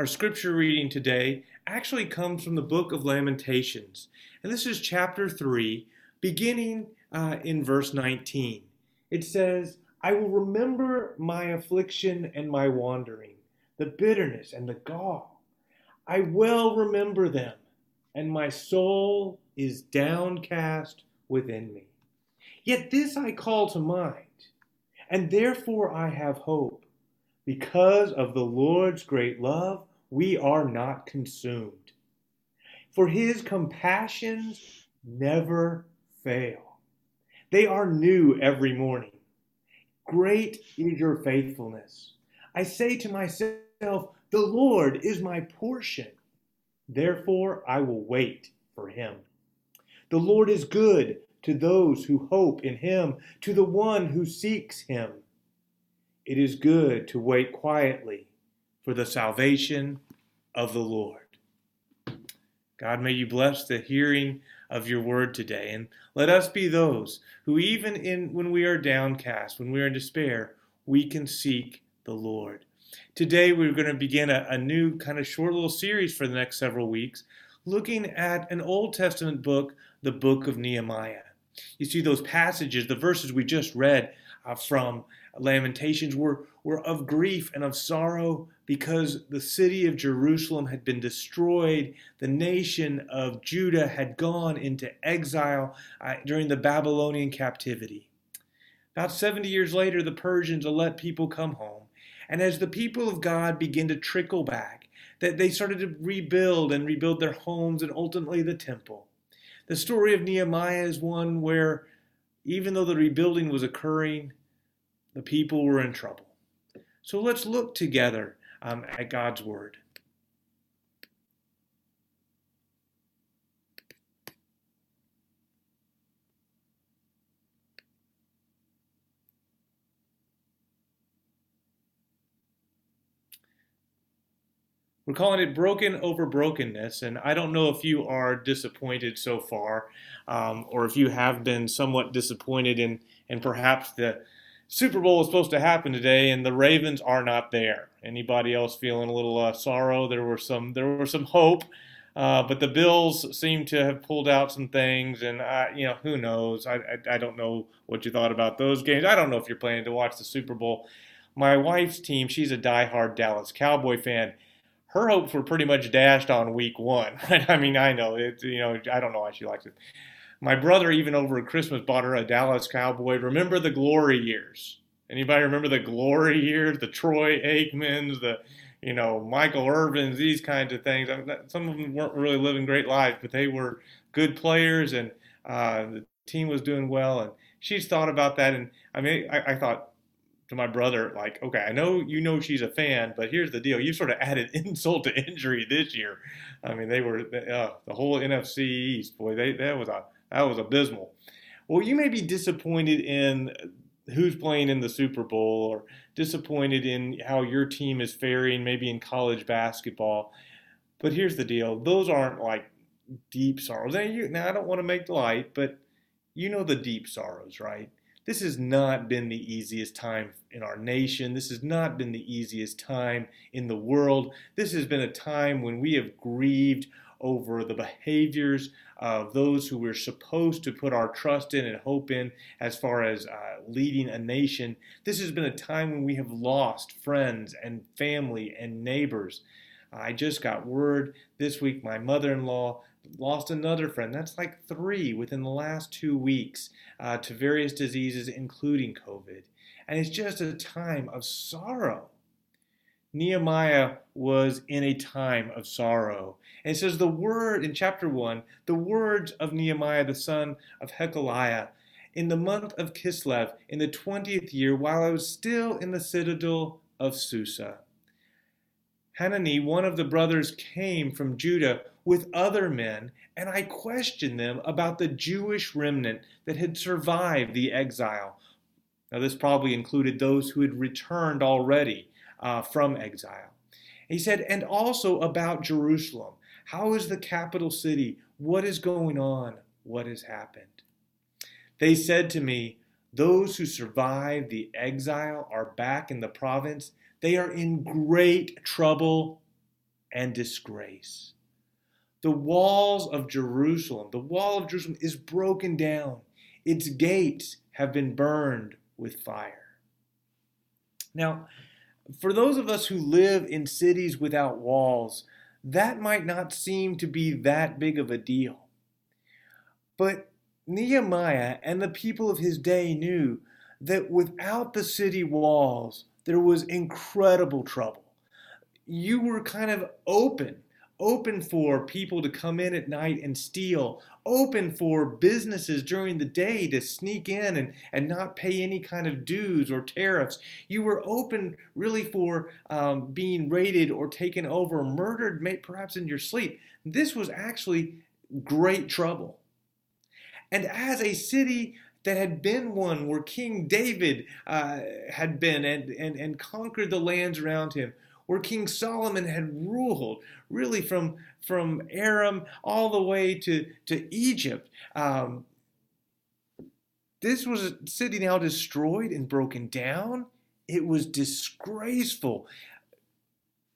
Our scripture reading today actually comes from the book of Lamentations, and this is chapter 3, beginning uh, in verse 19. It says, I will remember my affliction and my wandering, the bitterness and the gall. I well remember them, and my soul is downcast within me. Yet this I call to mind, and therefore I have hope. Because of the Lord's great love, we are not consumed. For his compassions never fail. They are new every morning. Great is your faithfulness. I say to myself, The Lord is my portion. Therefore, I will wait for him. The Lord is good to those who hope in him, to the one who seeks him. It is good to wait quietly for the salvation of the Lord. God, may you bless the hearing of your word today, and let us be those who, even in when we are downcast, when we are in despair, we can seek the Lord. Today, we're going to begin a, a new kind of short little series for the next several weeks, looking at an Old Testament book, the book of Nehemiah. You see, those passages, the verses we just read uh, from Lamentations, were, were of grief and of sorrow because the city of Jerusalem had been destroyed. The nation of Judah had gone into exile uh, during the Babylonian captivity. About 70 years later, the Persians let people come home. And as the people of God began to trickle back, that they started to rebuild and rebuild their homes and ultimately the temple. The story of Nehemiah is one where, even though the rebuilding was occurring, the people were in trouble. So let's look together um, at God's Word. We're calling it Broken Over Brokenness, and I don't know if you are disappointed so far, um, or if you have been somewhat disappointed in, in perhaps the Super Bowl is supposed to happen today, and the Ravens are not there. Anybody else feeling a little uh, sorrow? There were some, there were some hope, uh, but the Bills seem to have pulled out some things, and I, you know, who knows? I, I, I don't know what you thought about those games. I don't know if you're planning to watch the Super Bowl. My wife's team, she's a diehard Dallas Cowboy fan her hopes were pretty much dashed on week one. I mean, I know it. You know, I don't know why she likes it. My brother, even over Christmas, bought her a Dallas Cowboy. Remember the glory years? Anybody remember the glory years? The Troy Aikmans, the you know Michael Irvins, these kinds of things. Some of them weren't really living great lives, but they were good players, and uh, the team was doing well. And she's thought about that, and I mean, I, I thought to my brother, like, okay, I know you know she's a fan, but here's the deal: you sort of added insult to injury this year. I mean, they were uh, the whole NFC East. Boy, they that was a that was abysmal. Well, you may be disappointed in who's playing in the Super Bowl, or disappointed in how your team is faring, maybe in college basketball. But here's the deal: those aren't like deep sorrows. Now, I don't want to make light, but you know the deep sorrows, right? This has not been the easiest time in our nation. This has not been the easiest time in the world. This has been a time when we have grieved over the behaviors of those who we're supposed to put our trust in and hope in as far as uh, leading a nation. This has been a time when we have lost friends and family and neighbors. I just got word this week my mother in law lost another friend. That's like three within the last two weeks uh, to various diseases, including COVID. And it's just a time of sorrow. Nehemiah was in a time of sorrow. And it says the word in chapter 1, the words of Nehemiah, the son of Hakaliah, in the month of Kislev, in the 20th year, while I was still in the citadel of Susa. Hanani, one of the brothers, came from Judah with other men, and I questioned them about the Jewish remnant that had survived the exile. Now, this probably included those who had returned already uh, from exile. He said, and also about Jerusalem. How is the capital city? What is going on? What has happened? They said to me, Those who survived the exile are back in the province. They are in great trouble and disgrace. The walls of Jerusalem, the wall of Jerusalem is broken down. Its gates have been burned with fire. Now, for those of us who live in cities without walls, that might not seem to be that big of a deal. But Nehemiah and the people of his day knew that without the city walls, there was incredible trouble. You were kind of open open for people to come in at night and steal, open for businesses during the day to sneak in and, and not pay any kind of dues or tariffs. You were open really for um, being raided or taken over, murdered, perhaps in your sleep. This was actually great trouble. And as a city that had been one where King David uh, had been and, and, and conquered the lands around him, where King Solomon had ruled, really from, from Aram all the way to, to Egypt. Um, this was a city now destroyed and broken down. It was disgraceful.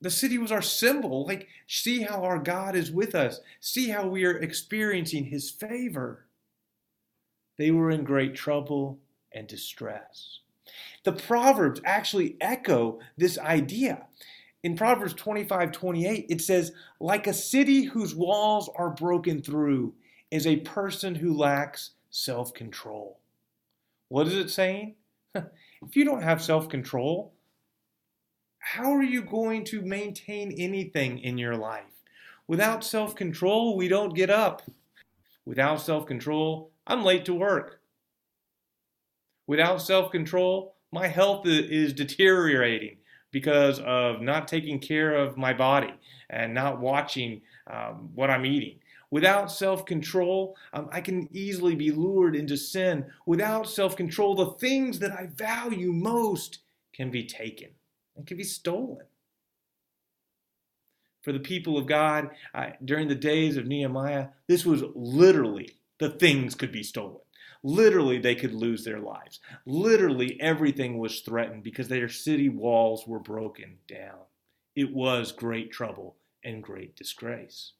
The city was our symbol. Like, see how our God is with us. See how we are experiencing his favor. They were in great trouble and distress. The Proverbs actually echo this idea in Proverbs 25 28, it says, Like a city whose walls are broken through is a person who lacks self control. What is it saying? if you don't have self control, how are you going to maintain anything in your life? Without self control, we don't get up. Without self control, I'm late to work. Without self control, my health is deteriorating because of not taking care of my body and not watching um, what I'm eating. Without self control, um, I can easily be lured into sin. Without self control, the things that I value most can be taken and can be stolen. For the people of God during the days of Nehemiah, this was literally the things could be stolen. Literally, they could lose their lives. Literally, everything was threatened because their city walls were broken down. It was great trouble and great disgrace.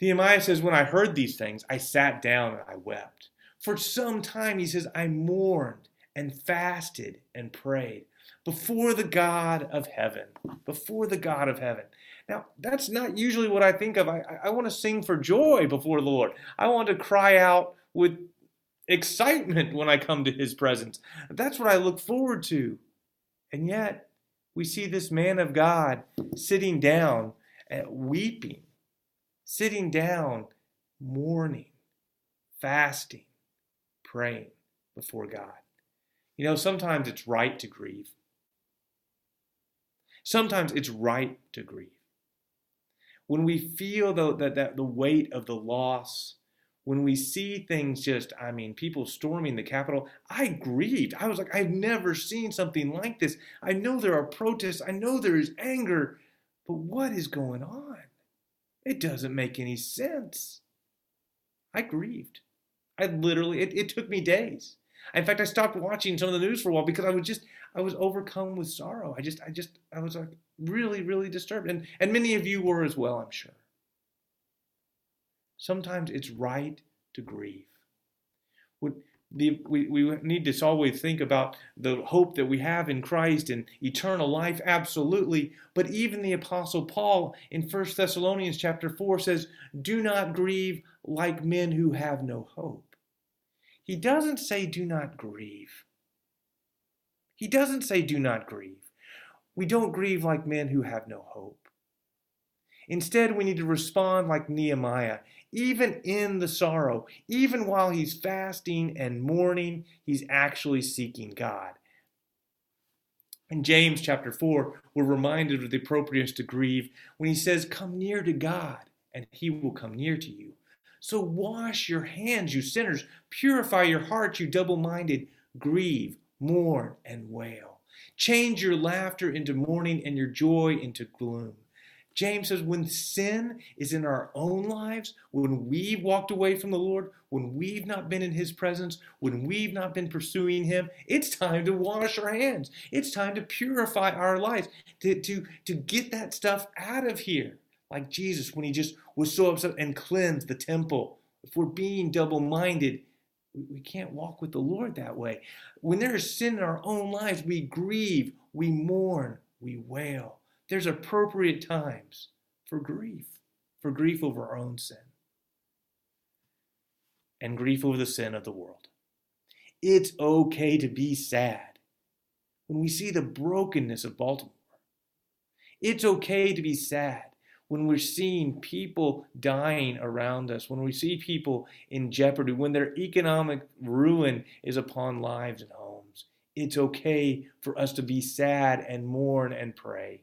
Nehemiah says, When I heard these things, I sat down and I wept. For some time, he says, I mourned and fasted and prayed before the God of heaven. Before the God of heaven. Now, that's not usually what I think of. I, I want to sing for joy before the Lord. I want to cry out with excitement when I come to his presence. That's what I look forward to. And yet, we see this man of God sitting down, and weeping, sitting down, mourning, fasting, praying before God. You know, sometimes it's right to grieve. Sometimes it's right to grieve. When we feel the, the, the weight of the loss, when we see things just, I mean, people storming the Capitol, I grieved. I was like, I've never seen something like this. I know there are protests, I know there is anger, but what is going on? It doesn't make any sense. I grieved. I literally, it, it took me days. In fact, I stopped watching some of the news for a while because I was just, I was overcome with sorrow. I just, I just, I was like really, really disturbed. And, and many of you were as well, I'm sure. Sometimes it's right to grieve. We, we, need to always think about the hope that we have in Christ and eternal life, absolutely. But even the Apostle Paul in 1 Thessalonians chapter 4 says, Do not grieve like men who have no hope. He doesn't say, Do not grieve. He doesn't say, Do not grieve. We don't grieve like men who have no hope. Instead, we need to respond like Nehemiah even in the sorrow, even while he's fasting and mourning, he's actually seeking God. In James chapter 4, we're reminded of the appropriateness to grieve when he says, Come near to God, and he will come near to you. So wash your hands, you sinners. Purify your hearts, you double minded. Grieve, mourn, and wail. Change your laughter into mourning and your joy into gloom. James says when sin is in our own lives, when we've walked away from the Lord, when we've not been in his presence, when we've not been pursuing him, it's time to wash our hands. It's time to purify our lives, to, to, to get that stuff out of here. Like Jesus, when he just was so upset and cleansed the temple. If we're being double minded, we can't walk with the Lord that way. When there is sin in our own lives, we grieve, we mourn, we wail. There's appropriate times for grief, for grief over our own sin, and grief over the sin of the world. It's okay to be sad when we see the brokenness of Baltimore. It's okay to be sad when we're seeing people dying around us, when we see people in jeopardy, when their economic ruin is upon lives and homes. It's okay for us to be sad and mourn and pray.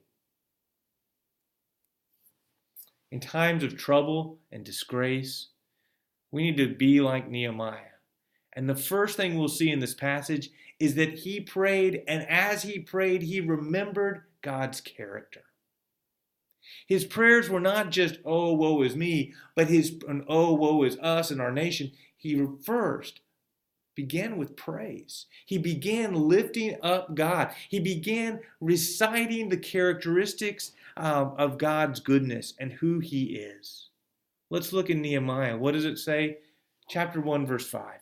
In times of trouble and disgrace, we need to be like Nehemiah. And the first thing we'll see in this passage is that he prayed, and as he prayed, he remembered God's character. His prayers were not just, oh, woe is me, but his, oh, woe is us and our nation. He first began with praise. He began lifting up God. He began reciting the characteristics um, of God's goodness and who He is. Let's look in Nehemiah. What does it say? Chapter 1, verse 5.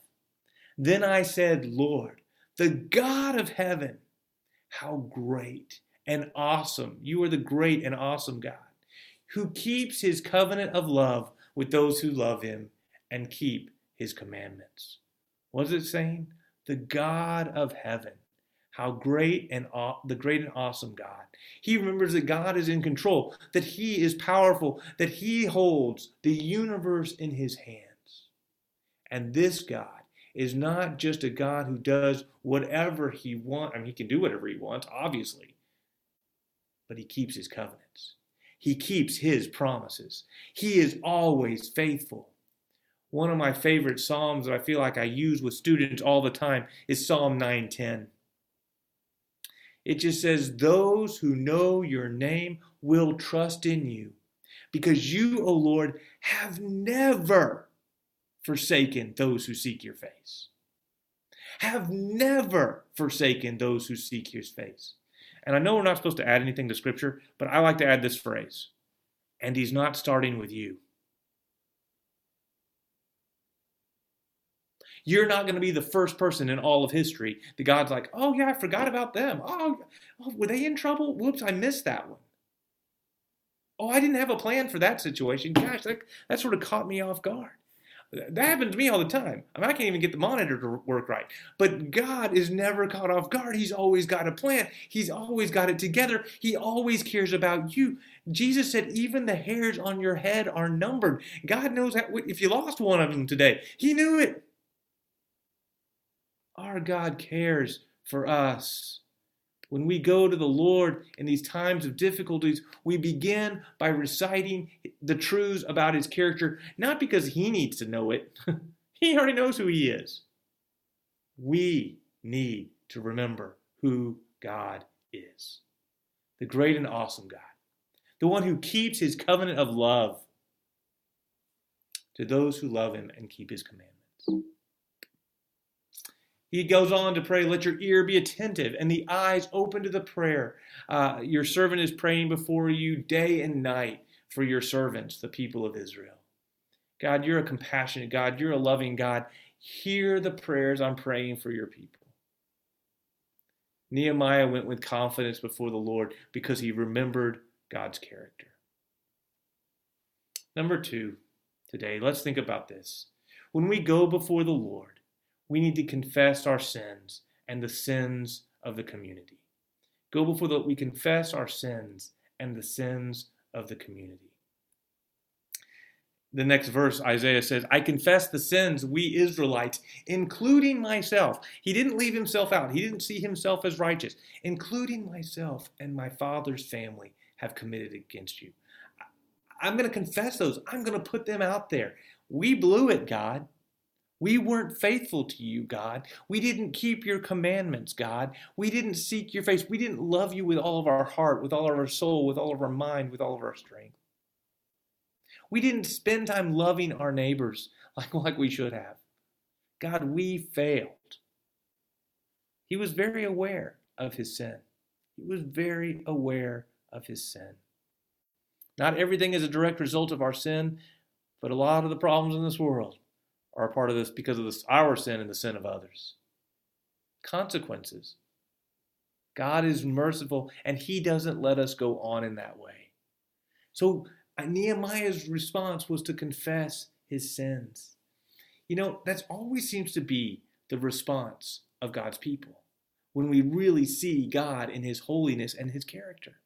Then I said, Lord, the God of heaven, how great and awesome. You are the great and awesome God who keeps his covenant of love with those who love him and keep his commandments. What is it saying? The God of heaven. How great and aw- the great and awesome God. He remembers that God is in control, that He is powerful, that He holds the universe in His hands. And this God is not just a God who does whatever He wants. I mean, He can do whatever He wants, obviously, but He keeps His covenants. He keeps His promises. He is always faithful. One of my favorite Psalms that I feel like I use with students all the time is Psalm 910. It just says, Those who know your name will trust in you, because you, O Lord, have never forsaken those who seek your face. Have never forsaken those who seek your face. And I know we're not supposed to add anything to Scripture, but I like to add this phrase. And he's not starting with you. You're not going to be the first person in all of history that God's like, oh, yeah, I forgot about them. Oh, oh, were they in trouble? Whoops, I missed that one. Oh, I didn't have a plan for that situation. Gosh, that, that sort of caught me off guard. That happens to me all the time. I, mean, I can't even get the monitor to work right. But God is never caught off guard. He's always got a plan. He's always got it together. He always cares about you. Jesus said, even the hairs on your head are numbered. God knows how, if you lost one of them today, He knew it. Our God cares for us. When we go to the Lord in these times of difficulties, we begin by reciting the truths about His character, not because He needs to know it, He already knows who He is. We need to remember who God is the great and awesome God, the one who keeps His covenant of love to those who love Him and keep His commandments. He goes on to pray, let your ear be attentive and the eyes open to the prayer. Uh, your servant is praying before you day and night for your servants, the people of Israel. God, you're a compassionate God. You're a loving God. Hear the prayers I'm praying for your people. Nehemiah went with confidence before the Lord because he remembered God's character. Number two, today, let's think about this. When we go before the Lord, we need to confess our sins and the sins of the community. Go before that we confess our sins and the sins of the community. The next verse, Isaiah says, I confess the sins we Israelites, including myself. He didn't leave himself out. He didn't see himself as righteous, including myself and my father's family have committed against you. I'm going to confess those. I'm going to put them out there. We blew it, God. We weren't faithful to you, God. We didn't keep your commandments, God. We didn't seek your face. We didn't love you with all of our heart, with all of our soul, with all of our mind, with all of our strength. We didn't spend time loving our neighbors like, like we should have. God, we failed. He was very aware of his sin. He was very aware of his sin. Not everything is a direct result of our sin, but a lot of the problems in this world are a part of this because of this, our sin and the sin of others. Consequences. God is merciful and he doesn't let us go on in that way. So uh, Nehemiah's response was to confess his sins. You know, that always seems to be the response of God's people when we really see God in his holiness and his character.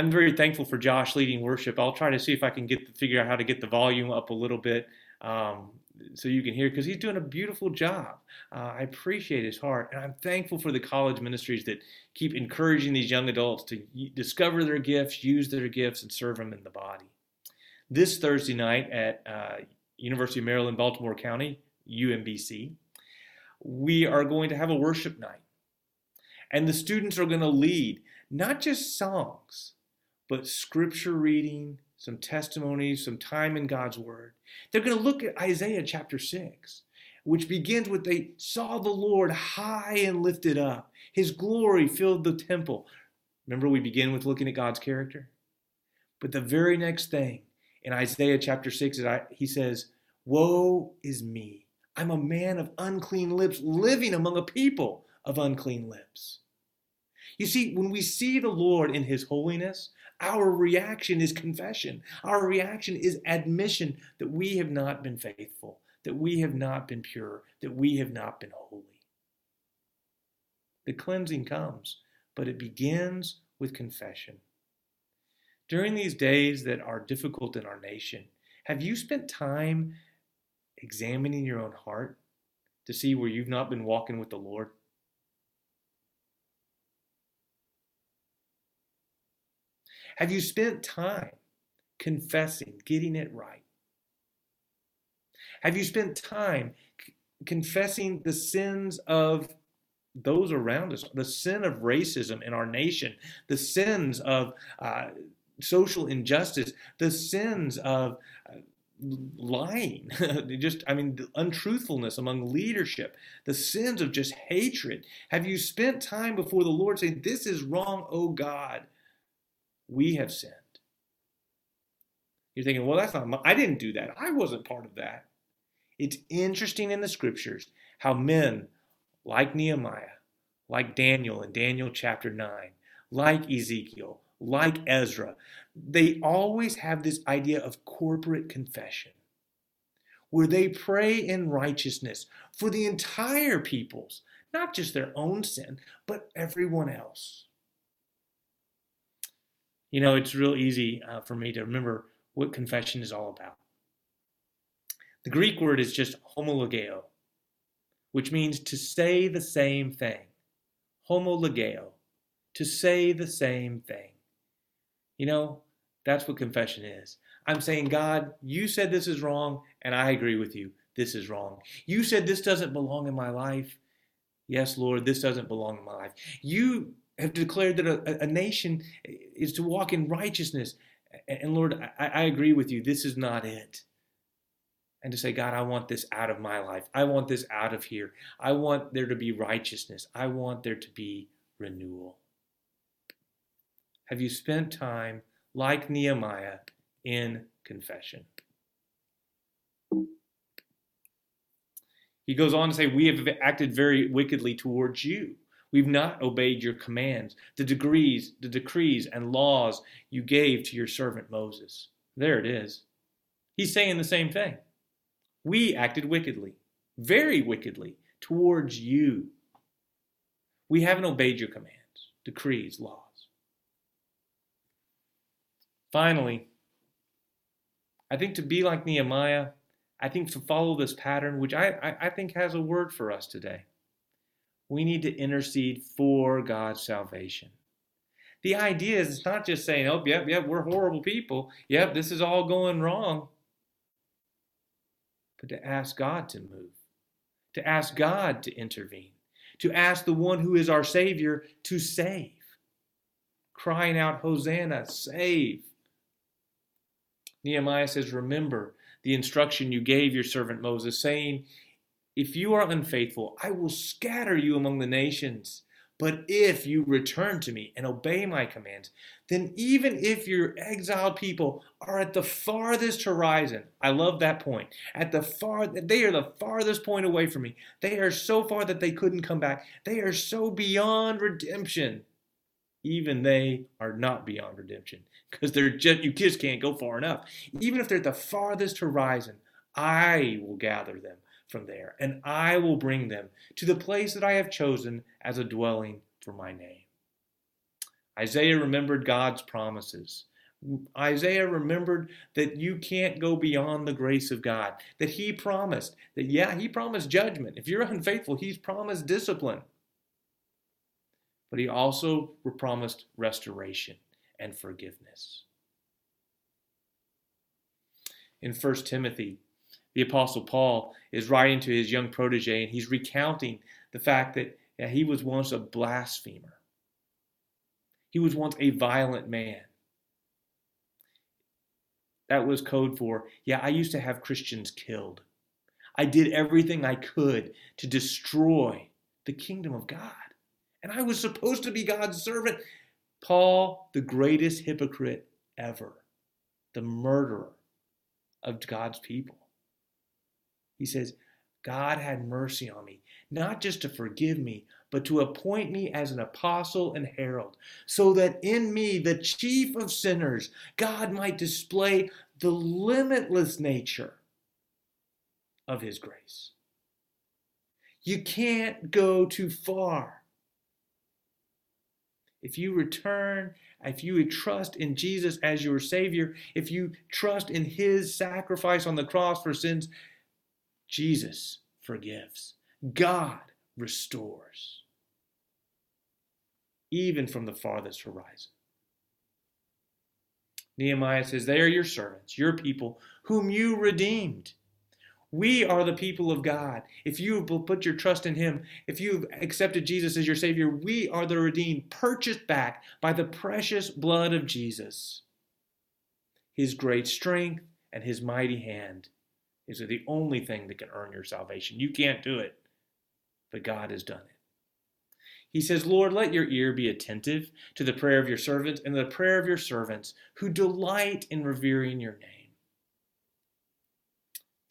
I'm very thankful for Josh leading worship. I'll try to see if I can get figure out how to get the volume up a little bit um, so you can hear because he's doing a beautiful job. Uh, I appreciate his heart, and I'm thankful for the college ministries that keep encouraging these young adults to discover their gifts, use their gifts, and serve them in the body. This Thursday night at uh, University of Maryland, Baltimore County, UMBC, we are going to have a worship night, and the students are going to lead not just songs but scripture reading, some testimonies, some time in God's Word. They're going to look at Isaiah chapter 6, which begins with they saw the Lord high and lifted up. His glory filled the temple. Remember, we begin with looking at God's character? But the very next thing in Isaiah chapter 6, he says, Woe is me. I'm a man of unclean lips, living among a people of unclean lips. You see, when we see the Lord in his holiness, our reaction is confession. Our reaction is admission that we have not been faithful, that we have not been pure, that we have not been holy. The cleansing comes, but it begins with confession. During these days that are difficult in our nation, have you spent time examining your own heart to see where you've not been walking with the Lord? Have you spent time confessing, getting it right? Have you spent time c- confessing the sins of those around us, the sin of racism in our nation, the sins of uh, social injustice, the sins of uh, lying, just, I mean, untruthfulness among leadership, the sins of just hatred? Have you spent time before the Lord saying, This is wrong, oh God? We have sinned. You're thinking, well, that's not, my, I didn't do that. I wasn't part of that. It's interesting in the scriptures how men like Nehemiah, like Daniel in Daniel chapter 9, like Ezekiel, like Ezra, they always have this idea of corporate confession where they pray in righteousness for the entire peoples, not just their own sin, but everyone else. You know, it's real easy uh, for me to remember what confession is all about. The Greek word is just homologeo, which means to say the same thing. Homologeo, to say the same thing. You know, that's what confession is. I'm saying, God, you said this is wrong, and I agree with you. This is wrong. You said this doesn't belong in my life. Yes, Lord, this doesn't belong in my life. You have declared that a, a nation is to walk in righteousness. And Lord, I, I agree with you. This is not it. And to say, God, I want this out of my life. I want this out of here. I want there to be righteousness. I want there to be renewal. Have you spent time, like Nehemiah, in confession? He goes on to say, We have acted very wickedly towards you. We've not obeyed your commands, the degrees, the decrees and laws you gave to your servant Moses. There it is. He's saying the same thing. We acted wickedly, very wickedly, towards you. We haven't obeyed your commands, decrees, laws. Finally, I think to be like Nehemiah, I think to follow this pattern, which I, I, I think has a word for us today we need to intercede for God's salvation. The idea is it's not just saying, oh, yep, yep, we're horrible people. Yep, this is all going wrong. but to ask God to move, to ask God to intervene, to ask the one who is our Savior to save. Crying out, Hosanna, save. Nehemiah says, Remember the instruction you gave your servant Moses, saying, If you are unfaithful, I will scatter you among the nations. But if you return to me and obey my commands, then even if your exiled people are at the farthest horizon, I love that point. At the far, they are the farthest point away from me. They are so far that they couldn't come back. They are so beyond redemption. Even they are not beyond redemption because they're just you just can't go far enough. Even if they're at the farthest horizon, I will gather them from there, and I will bring them to the place that I have chosen as a dwelling for my name. Isaiah remembered God's promises. Isaiah remembered that you can't go beyond the grace of God, that he promised that, yeah, he promised judgment. If you're unfaithful, he's promised discipline. But he also promised restoration and forgiveness. In 1 Timothy the Apostle Paul is writing to his young protege and he's recounting the fact that yeah, he was once a blasphemer. He was once a violent man. That was code for, yeah, I used to have Christians killed. I did everything I could to destroy the kingdom of God. And I was supposed to be God's servant. Paul, the greatest hypocrite ever, the murderer of God's people. He says, God had mercy on me, not just to forgive me, but to appoint me as an apostle and herald, so that in me, the chief of sinners, God might display the limitless nature of his grace. You can't go too far. If you return, if you trust in Jesus as your Savior, if you trust in His sacrifice on the cross for sins, Jesus forgives. God restores, even from the farthest horizon. Nehemiah says, They are your servants, your people, whom you redeemed. We are the people of God. If you put your trust in Him, if you've accepted Jesus as your Savior, we are the redeemed, purchased back by the precious blood of Jesus. His great strength and His mighty hand is the only thing that can earn your salvation. You can't do it, but God has done it. He says, Lord, let your ear be attentive to the prayer of your servants and the prayer of your servants who delight in revering your name.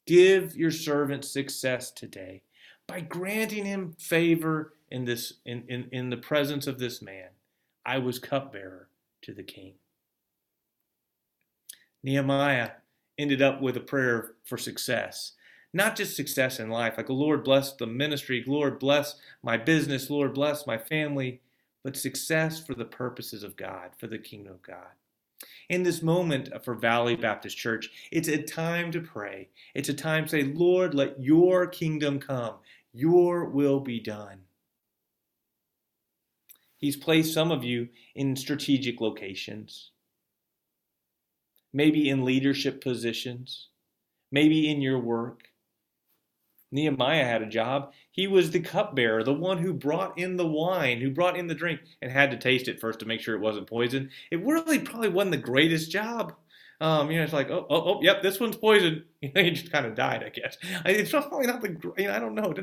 Give your servant success today by granting him favor in, this, in, in, in the presence of this man. I was cupbearer to the king. Nehemiah ended up with a prayer for success. Not just success in life, like, Lord bless the ministry, Lord bless my business, Lord bless my family, but success for the purposes of God, for the kingdom of God. In this moment for Valley Baptist Church, it's a time to pray. It's a time to say, Lord, let your kingdom come, your will be done. He's placed some of you in strategic locations maybe in leadership positions, maybe in your work. Nehemiah had a job. He was the cupbearer, the one who brought in the wine, who brought in the drink, and had to taste it first to make sure it wasn't poison. It really probably wasn't the greatest job. Um, you know, it's like, oh, oh, oh, yep, this one's poison. You know, he just kind of died, I guess. It's probably not the, you know, I don't know.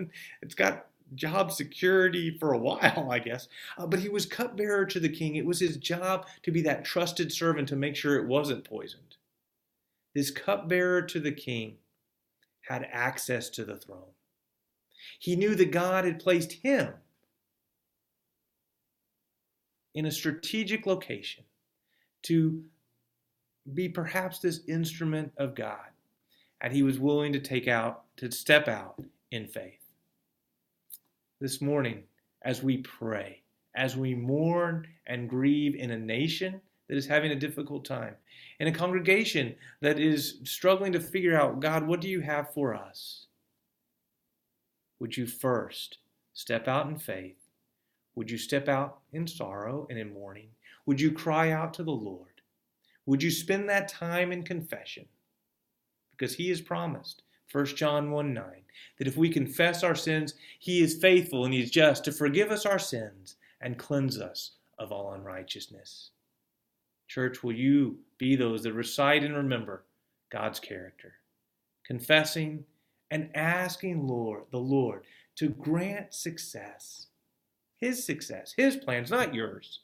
It's got job security for a while, I guess. Uh, but he was cupbearer to the king. It was his job to be that trusted servant to make sure it wasn't poisoned. His cupbearer to the king had access to the throne. He knew that God had placed him in a strategic location to be perhaps this instrument of God, and he was willing to take out, to step out in faith this morning as we pray, as we mourn and grieve in a nation that is having a difficult time, in a congregation that is struggling to figure out, God, what do you have for us? Would you first step out in faith? Would you step out in sorrow and in mourning? Would you cry out to the Lord? Would you spend that time in confession? Because He has promised 1 John 1 9, that if we confess our sins, he is faithful and he is just to forgive us our sins and cleanse us of all unrighteousness. Church, will you be those that recite and remember God's character, confessing and asking Lord, the Lord to grant success, his success, his plans, not yours,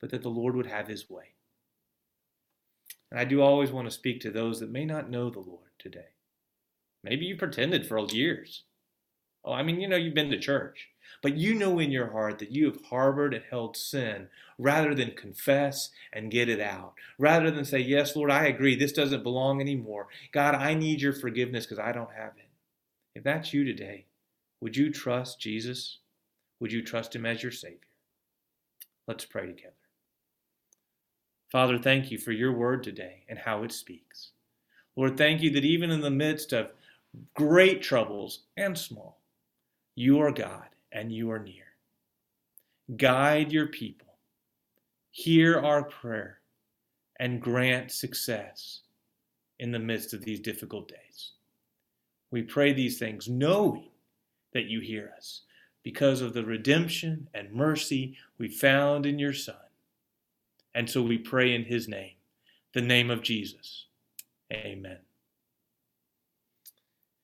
but that the Lord would have his way. And I do always want to speak to those that may not know the Lord today. Maybe you pretended for years. Oh, I mean, you know, you've been to church, but you know in your heart that you have harbored and held sin rather than confess and get it out. Rather than say, Yes, Lord, I agree, this doesn't belong anymore. God, I need your forgiveness because I don't have it. If that's you today, would you trust Jesus? Would you trust him as your Savior? Let's pray together. Father, thank you for your word today and how it speaks. Lord, thank you that even in the midst of great troubles and small, you are God and you are near. Guide your people. Hear our prayer and grant success in the midst of these difficult days. We pray these things knowing that you hear us because of the redemption and mercy we found in your Son. And so we pray in his name, the name of Jesus. Amen.